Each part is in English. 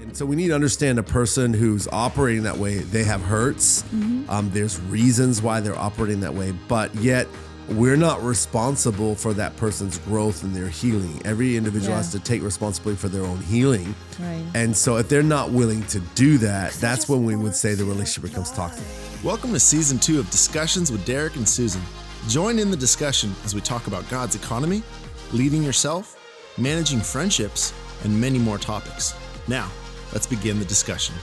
And so we need to understand a person who's operating that way, they have hurts. Um, there's reasons why they're operating that way, but yet we're not responsible for that person's growth and their healing. Every individual Yeah. has to take responsibility for their own healing. Right. And so if they're not willing to do that, that's when we would say the relationship becomes toxic. Welcome to season two of Discussions with Derek and Susan. Join in the discussion as we talk about God's economy, leading yourself, managing friendships, and many more topics. Now, let's begin the discussion.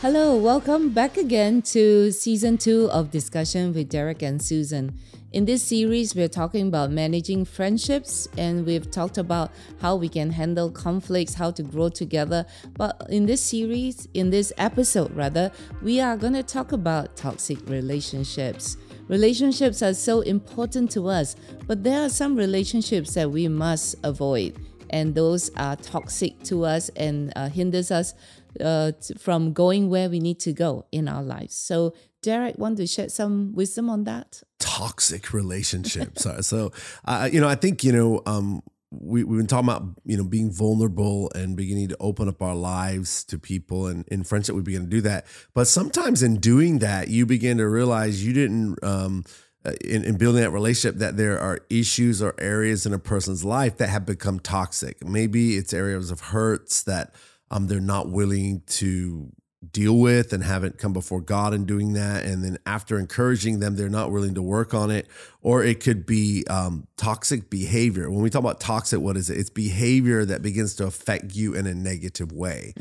Hello, welcome back again to season two of Discussion with Derek and Susan. In this series, we're talking about managing friendships and we've talked about how we can handle conflicts, how to grow together. But in this series, in this episode rather, we are going to talk about toxic relationships. Relationships are so important to us, but there are some relationships that we must avoid and those are toxic to us and uh, hinders us uh, from going where we need to go in our lives. So, Derek, want to shed some wisdom on that? toxic relationships. so, so uh, you know, I think you know, um, we we've been talking about you know being vulnerable and beginning to open up our lives to people, and in friendship we begin to do that. But sometimes in doing that, you begin to realize you didn't. Um, uh, in, in building that relationship, that there are issues or areas in a person's life that have become toxic. Maybe it's areas of hurts that um, they're not willing to deal with and haven't come before God in doing that. And then after encouraging them, they're not willing to work on it. Or it could be um, toxic behavior. When we talk about toxic, what is it? It's behavior that begins to affect you in a negative way.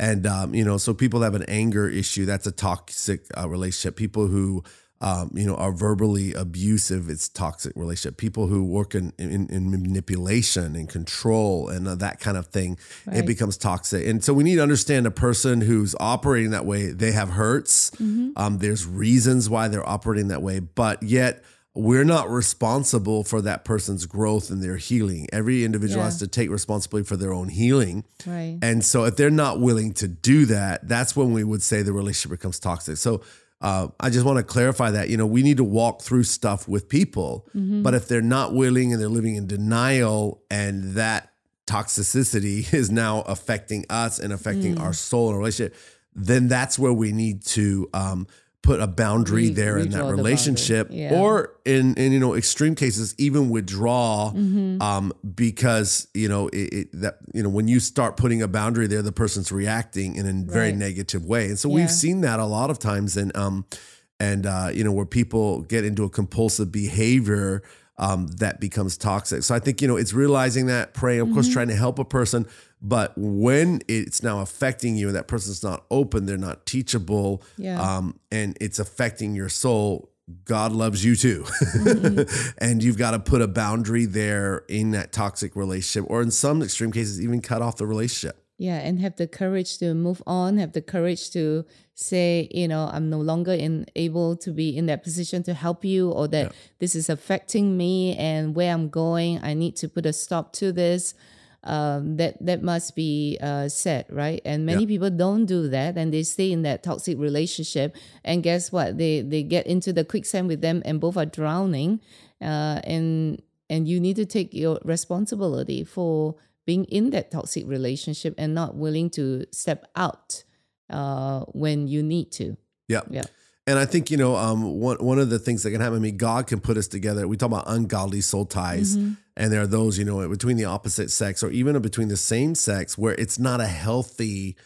And, um, you know, so people that have an anger issue, that's a toxic uh, relationship. People who, um, you know, are verbally abusive, it's toxic relationship. People who work in, in, in manipulation and control and uh, that kind of thing, it becomes toxic. And so we need to understand a person who's operating that way, they have hurts. Um, there's reasons why they're operating that way, but yet we're not responsible for that person's growth and their healing. Every individual Yeah. has to take responsibility for their own healing. Right. And so if they're not willing to do that, that's when we would say the relationship becomes toxic. So uh, I just want to clarify that, you know, we need to walk through stuff with people, but if they're not willing and they're living in denial and that toxicity is now affecting us and affecting our soul and relationship, then that's where we need to um, put a boundary Re- there in that relationship Yeah. or in, in you know extreme cases even withdraw Mm-hmm. um, because you know it, it, that you know when you start putting a boundary there the person's reacting in a very negative way and so Yeah. we've seen that a lot of times and um and uh, you know where people get into a compulsive behavior um, that becomes toxic so i think you know it's realizing that praying of Mm-hmm. course trying to help a person but when it's now affecting you and that person's not open they're not teachable Yeah. um, and it's affecting your soul god loves you too and you've got to put a boundary there in that toxic relationship or in some extreme cases even cut off the relationship Yeah, and have the courage to move on, have the courage to say, you know, I'm no longer in able to be in that position to help you or that this is affecting me and where I'm going, I need to put a stop to this. Um, that that must be uh, said, right? And many Yeah. people don't do that, and they stay in that toxic relationship. And guess what? They they get into the quicksand with them, and both are drowning. Uh, and and you need to take your responsibility for being in that toxic relationship and not willing to step out uh, when you need to. yeah Yeah. And I think you know, um, one one of the things that can happen. I mean, God can put us together. We talk about ungodly soul ties, and there are those you know between the opposite sex or even between the same sex where it's not a healthy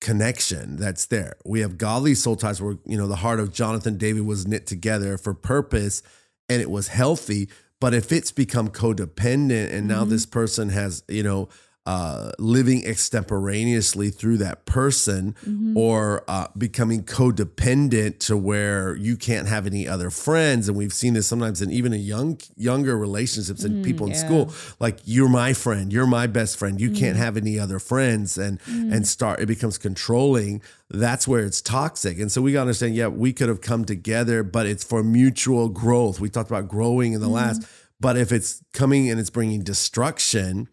connection that's there. We have godly soul ties where you know the heart of Jonathan David was knit together for purpose, and it was healthy. But if it's become codependent, and now mm-hmm. this person has you know uh, living extemporaneously through that person mm-hmm. or uh, becoming codependent to where you can't have any other friends. And we've seen this sometimes in even in young younger relationships and mm-hmm, people in yeah. school. Like you're my friend. You're my best friend. You can't mm-hmm. have any other friends. And and start it becomes controlling. That's where it's toxic. And so we got to understand yeah we could have come together but it's for mutual growth. We talked about growing in the last but if it's coming and it's bringing destruction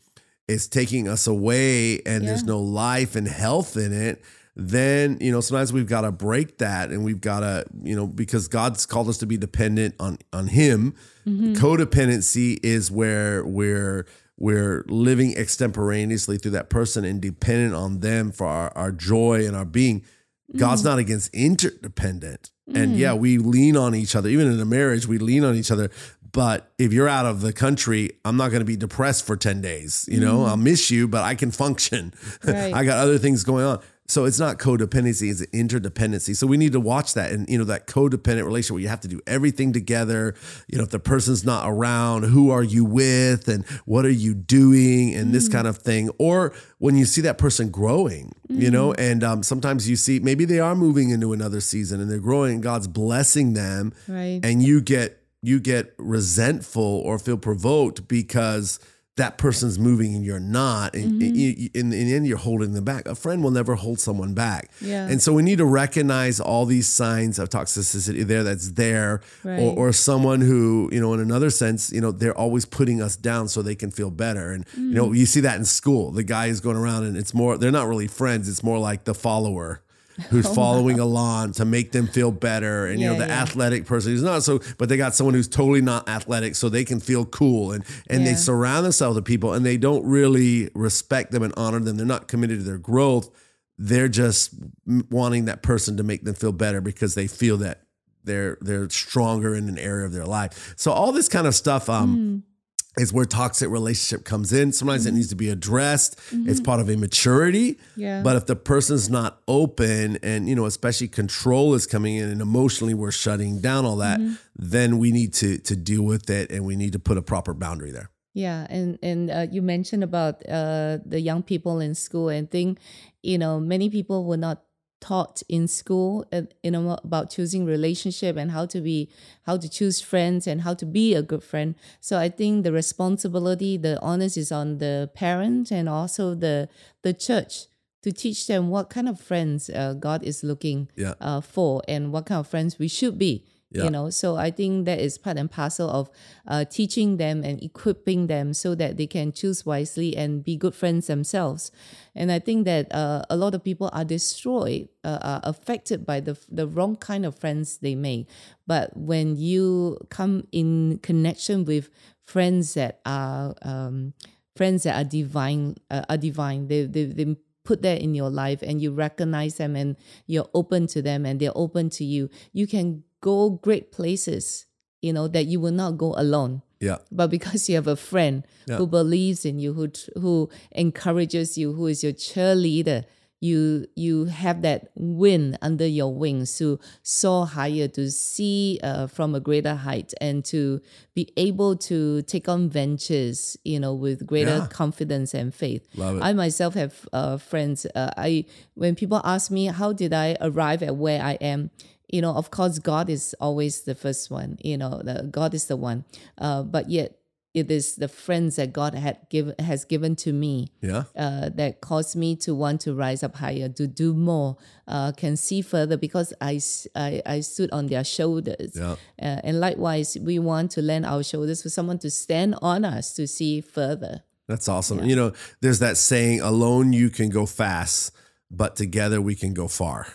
it's taking us away and there's no life and health in it then you know sometimes we've got to break that and we've got to you know because god's called us to be dependent on on him mm-hmm. codependency is where we're we're living extemporaneously through that person and dependent on them for our, our joy and our being. God's mm. not against interdependent. And mm. yeah, we lean on each other. Even in a marriage, we lean on each other. But if you're out of the country, I'm not going to be depressed for 10 days. You know, mm. I'll miss you, but I can function. Right. I got other things going on. So it's not codependency, it's interdependency. So we need to watch that and you know that codependent relationship where you have to do everything together. You know, if the person's not around, who are you with and what are you doing and this mm. kind of thing. Or when you see that person growing, you know, mm. and um, sometimes you see maybe they are moving into another season and they're growing and God's blessing them Right. and you get you get resentful or feel provoked because that person's moving and you're not and, Mm-hmm. and you, in the end you're holding them back a friend will never hold someone back Yeah. and so we need to recognize all these signs of toxicity there that's there Right. or, or someone who you know in another sense you know they're always putting us down so they can feel better and you know Mm. you see that in school the guy is going around and it's more they're not really friends it's more like the follower who's following along to make them feel better. And you know Oh, the yeah. athletic person who's not so but they got someone who's totally not athletic so they can feel cool. And and Yeah. they surround themselves with people and they don't really respect them and honor them. They're not committed to their growth. They're just wanting that person to make them feel better because they feel that they're they're stronger in an area of their life. So all this kind of stuff um is where toxic relationship comes in. Sometimes it needs to be addressed. It's part of immaturity. Yeah. but if the person's not open and, you know, especially control is coming in and emotionally we're shutting down all that, then we need to to deal with it and we need to put a proper boundary there. Yeah, and and uh, you mentioned about uh, the young people in school, and think, you know, many people will not taught in school, uh, you know, about choosing relationship and how to be, how to choose friends and how to be a good friend. So I think the responsibility, the onus is on the parent and also the the church to teach them what kind of friends uh, God is looking Yeah. uh, for and what kind of friends we should be Yeah. you know so i think that is part and parcel of uh, teaching them and equipping them so that they can choose wisely and be good friends themselves and i think that uh, a lot of people are destroyed uh, are affected by the the wrong kind of friends they make but when you come in connection with friends that are um, friends that are divine uh, are divine they, they, they put that in your life and you recognize them and you're open to them and they're open to you you can go great places you know that you will not go alone Yeah. but because you have a friend Yeah. who believes in you who who encourages you who is your cheerleader you you have that wind under your wings to soar higher to see uh, from a greater height and to be able to take on ventures you know with greater Yeah. confidence and faith Love it. i myself have uh, friends uh, i when people ask me how did i arrive at where i am you know of course god is always the first one you know the, god is the one uh, but yet it is the friends that god had given has given to me Yeah. uh, that caused me to want to rise up higher, to do more, uh, can see further because I, I, I stood on their shoulders. Yeah. Uh, and likewise, we want to lend our shoulders for someone to stand on us to see further. That's awesome. You know, there's that saying, alone you can go fast, but together we can go far.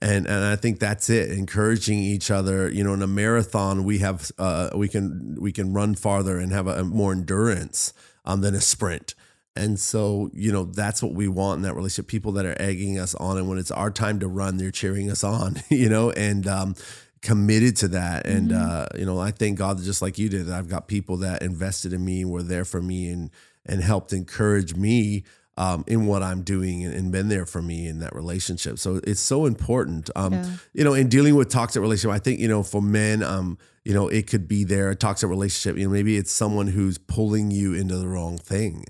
And and I think that's it. Encouraging each other. You know, in a marathon, we have uh, we can we can run farther and have a, a more endurance um, than a sprint. And so, you know, that's what we want in that relationship. People that are egging us on, and when it's our time to run, they're cheering us on. You know, and um, committed to that. And uh, you know, I thank God just like you did, that I've got people that invested in me were there for me and and helped encourage me um, in what I'm doing and, and been there for me in that relationship. So it's so important. Um, Yeah. You know, in dealing with toxic relationship, I think you know for men, um, you know, it could be there a toxic relationship. You know, maybe it's someone who's pulling you into the wrong thing.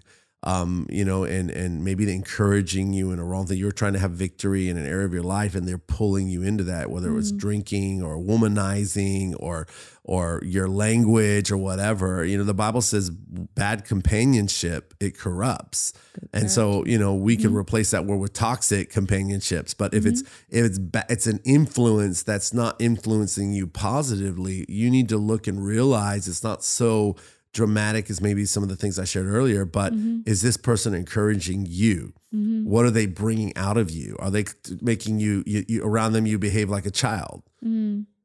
Um, you know, and and maybe they're encouraging you in a wrong thing. You're trying to have victory in an area of your life, and they're pulling you into that, whether it was mm-hmm. drinking or womanizing or or your language or whatever. You know, the Bible says bad companionship it corrupts, and so you know we can mm-hmm. replace that word with toxic companionships. But if it's mm-hmm. if it's ba- it's an influence that's not influencing you positively, you need to look and realize it's not so dramatic as maybe some of the things I shared earlier, but is this person encouraging you? What are they bringing out of you? Are they making you, you, you around them you behave like a child?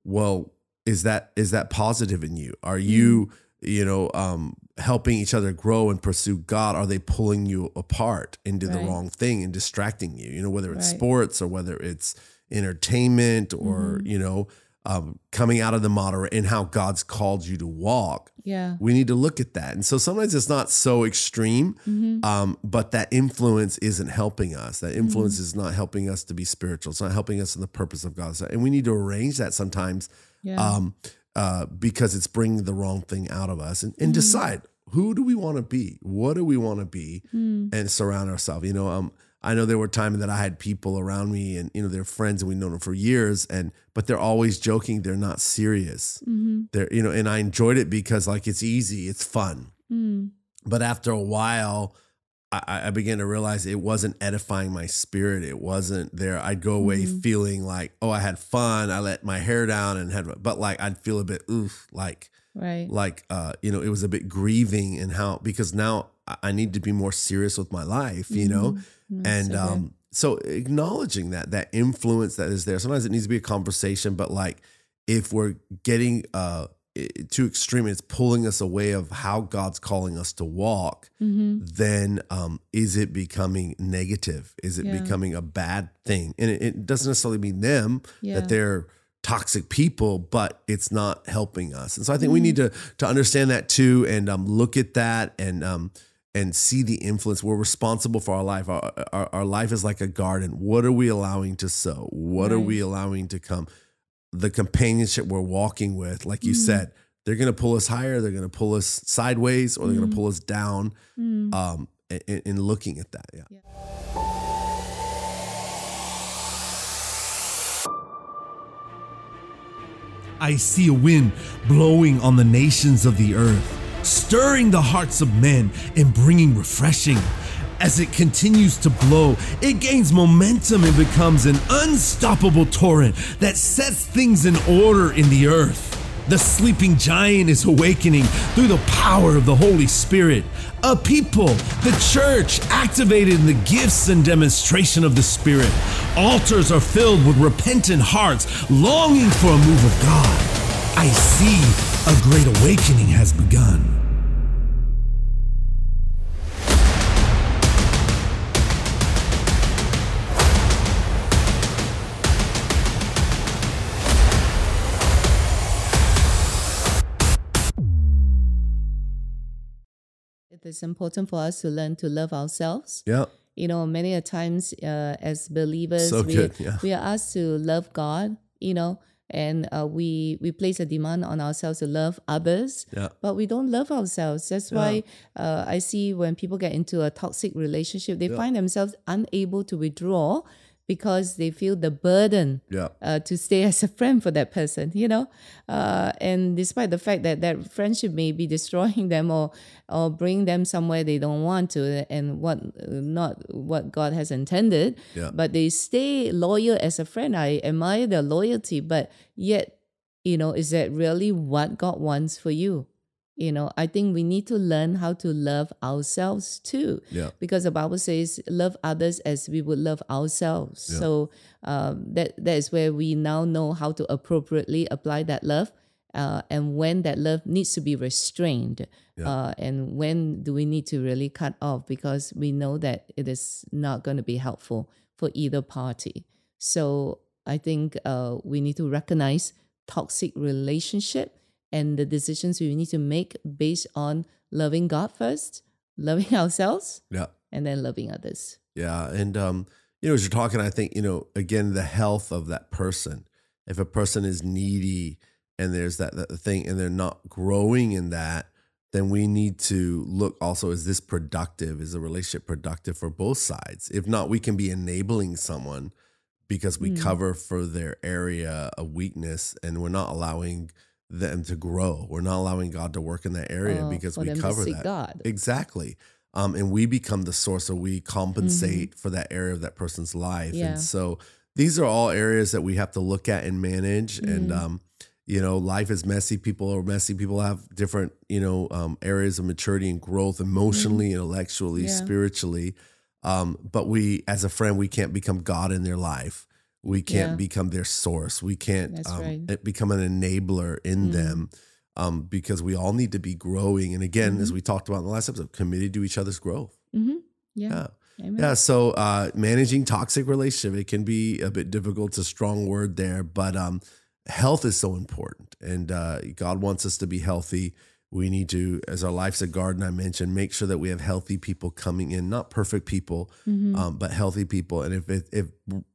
Well, is that is that positive in you? Are you you know, um, helping each other grow and pursue God? Are they pulling you apart into the wrong thing and distracting you? You know, whether it's Right. sports or whether it's entertainment or, Mm-hmm. you know, um, coming out of the moderate and how God's called you to walk. Yeah. We need to look at that. And so sometimes it's not so extreme, Mm-hmm. um, but that influence isn't helping us. That influence is not helping us to be spiritual. It's not helping us in the purpose of God. And we need to arrange that sometimes Yeah. um, uh, because it's bringing the wrong thing out of us and, and Mm-hmm. decide who do we want to be? What do we want to be? Mm. And surround ourselves. You know, um, I know there were times that I had people around me and, you know, they're friends and we've known them for years and, but they're always joking. They're not serious. Mm-hmm. They're, you know, and I enjoyed it because like it's easy, it's fun. Mm. But after a while, I, I began to realize it wasn't edifying my spirit. It wasn't there. I'd go away Mm-hmm. feeling like, oh, I had fun. I let my hair down and had, but like I'd feel a bit oof, like Right. like uh, you know, it was a bit grieving and how because now I- need to be more serious with my life, you know, Mm, and so um, so acknowledging that that influence that is there. Sometimes it needs to be a conversation, but like if we're getting uh too extreme, it's pulling us away of how God's calling us to walk. Mm-hmm. Then um, is it becoming negative? Is it Yeah. becoming a bad thing? And it, it doesn't necessarily mean them Yeah. that they're toxic people, but it's not helping us. And so I think we need to to understand that too, and um, look at that and um, and see the influence. We're responsible for our life. Our, our, our life is like a garden. What are we allowing to sow? What are we allowing to come? The companionship we're walking with, like you Mhm. said, they're going to pull us higher. They're going to pull us sideways, or they're going Mhm. to pull us down. Mm. Um, in, in looking at that, yeah. I see a wind blowing on the nations of the earth, stirring the hearts of men and bringing refreshing. As it continues to blow, it gains momentum and becomes an unstoppable torrent that sets things in order in the earth. The sleeping giant is awakening through the power of the Holy Spirit. A people, the church, activated in the gifts and demonstration of the Spirit. Altars are filled with repentant hearts longing for a move of God. I see a great awakening has begun. It is important for us to learn to love ourselves. Yeah. You know, many a times uh, as believers, So we, good, yeah. we are asked to love God, you know, and uh, we we place a demand on ourselves to love others, Yeah. but we don't love ourselves. That's why uh, I see when people get into a toxic relationship, they find themselves unable to withdraw because they feel the burden Yeah. uh, to stay as a friend for that person, you know. Uh, and despite the fact that that friendship may be destroying them or or bring them somewhere they don't want to, and what not what God has intended, Yeah. but they stay loyal as a friend. I admire their loyalty, but yet, you know, is that really what God wants for you? You know, I think we need to learn how to love ourselves too Yeah. because the Bible says, "Love others as we would love ourselves." Yeah. So um, that that is where we now know how to appropriately apply that love, uh, and when that love needs to be restrained, Yeah. uh, and when do we need to really cut off because we know that it is not going to be helpful for either party. So I think uh, we need to recognize toxic relationship and the decisions we need to make based on loving God first, loving ourselves, Yeah. and then loving others. Yeah, and um, you know, as you're talking, I think you know again the health of that person. If a person is needy and there's that, that thing, and they're not growing in that, then we need to look also: is this productive? Is the relationship productive for both sides? If not, we can be enabling someone because we Mm. cover for their area of weakness, and we're not allowing them to grow. We're not allowing God to work in that area uh, because we cover that. God. Exactly. Um, and we become the source or we compensate for that area of that person's life. Mm-hmm. Yeah. And so these are all areas that we have to look at and manage. And, Mm. um, you know, life is messy. People are messy. People have different, you know, um, areas of maturity and growth emotionally, intellectually, Mm-hmm. Yeah. spiritually. Um, but we, as a friend, we can't become God in their life. We can't Yeah. become their source. We can't um, right. become an enabler in Mm. them. um, because we all need to be growing. And again, as we talked about in the last episode, committed to each other's growth. Mm-hmm. Yeah. Yeah. Amen. Yeah. So uh, managing toxic relationship, it can be a bit difficult. It's a strong word there, but um, health is so important, and uh, God wants us to be healthy. We need to, as our life's a garden, I mentioned, make sure that we have healthy people coming in, not perfect people, Mm-hmm. um, but healthy people. And if, if if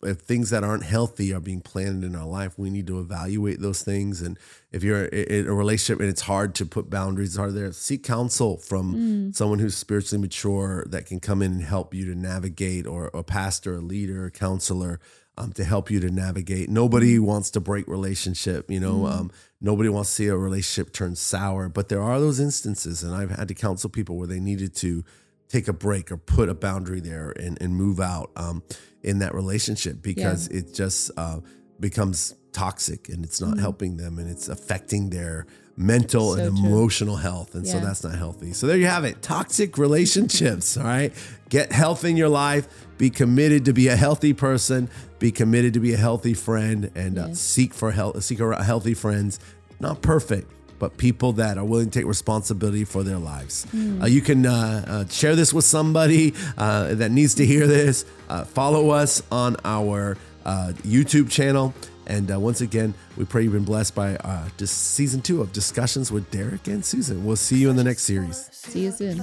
if things that aren't healthy are being planted in our life, we need to evaluate those things. And if you're in a relationship and it's hard to put boundaries, hard there, seek counsel from Mm. someone who's spiritually mature that can come in and help you to navigate, or a pastor, a leader, a counselor. Um, to help you to navigate. Nobody wants to break relationship, you know. Um, nobody wants to see a relationship turn sour, but there are those instances, and I've had to counsel people where they needed to take a break or put a boundary there and, and move out um, in that relationship because it just uh, becomes toxic and it's not helping them and it's affecting their mental So and true. emotional health. And so that's not healthy. So there you have it toxic relationships. all right. Get health in your life. Be committed to be a healthy person. Be committed to be a healthy friend and uh, seek for health, seek out healthy friends. Not perfect, but people that are willing to take responsibility for their lives. Uh, you can uh, uh, share this with somebody uh, that needs to hear this. Uh, follow us on our uh, YouTube channel. And uh, once again, we pray you've been blessed by uh, this season two of discussions with Derek and Susan. We'll see you in the next series. See you soon.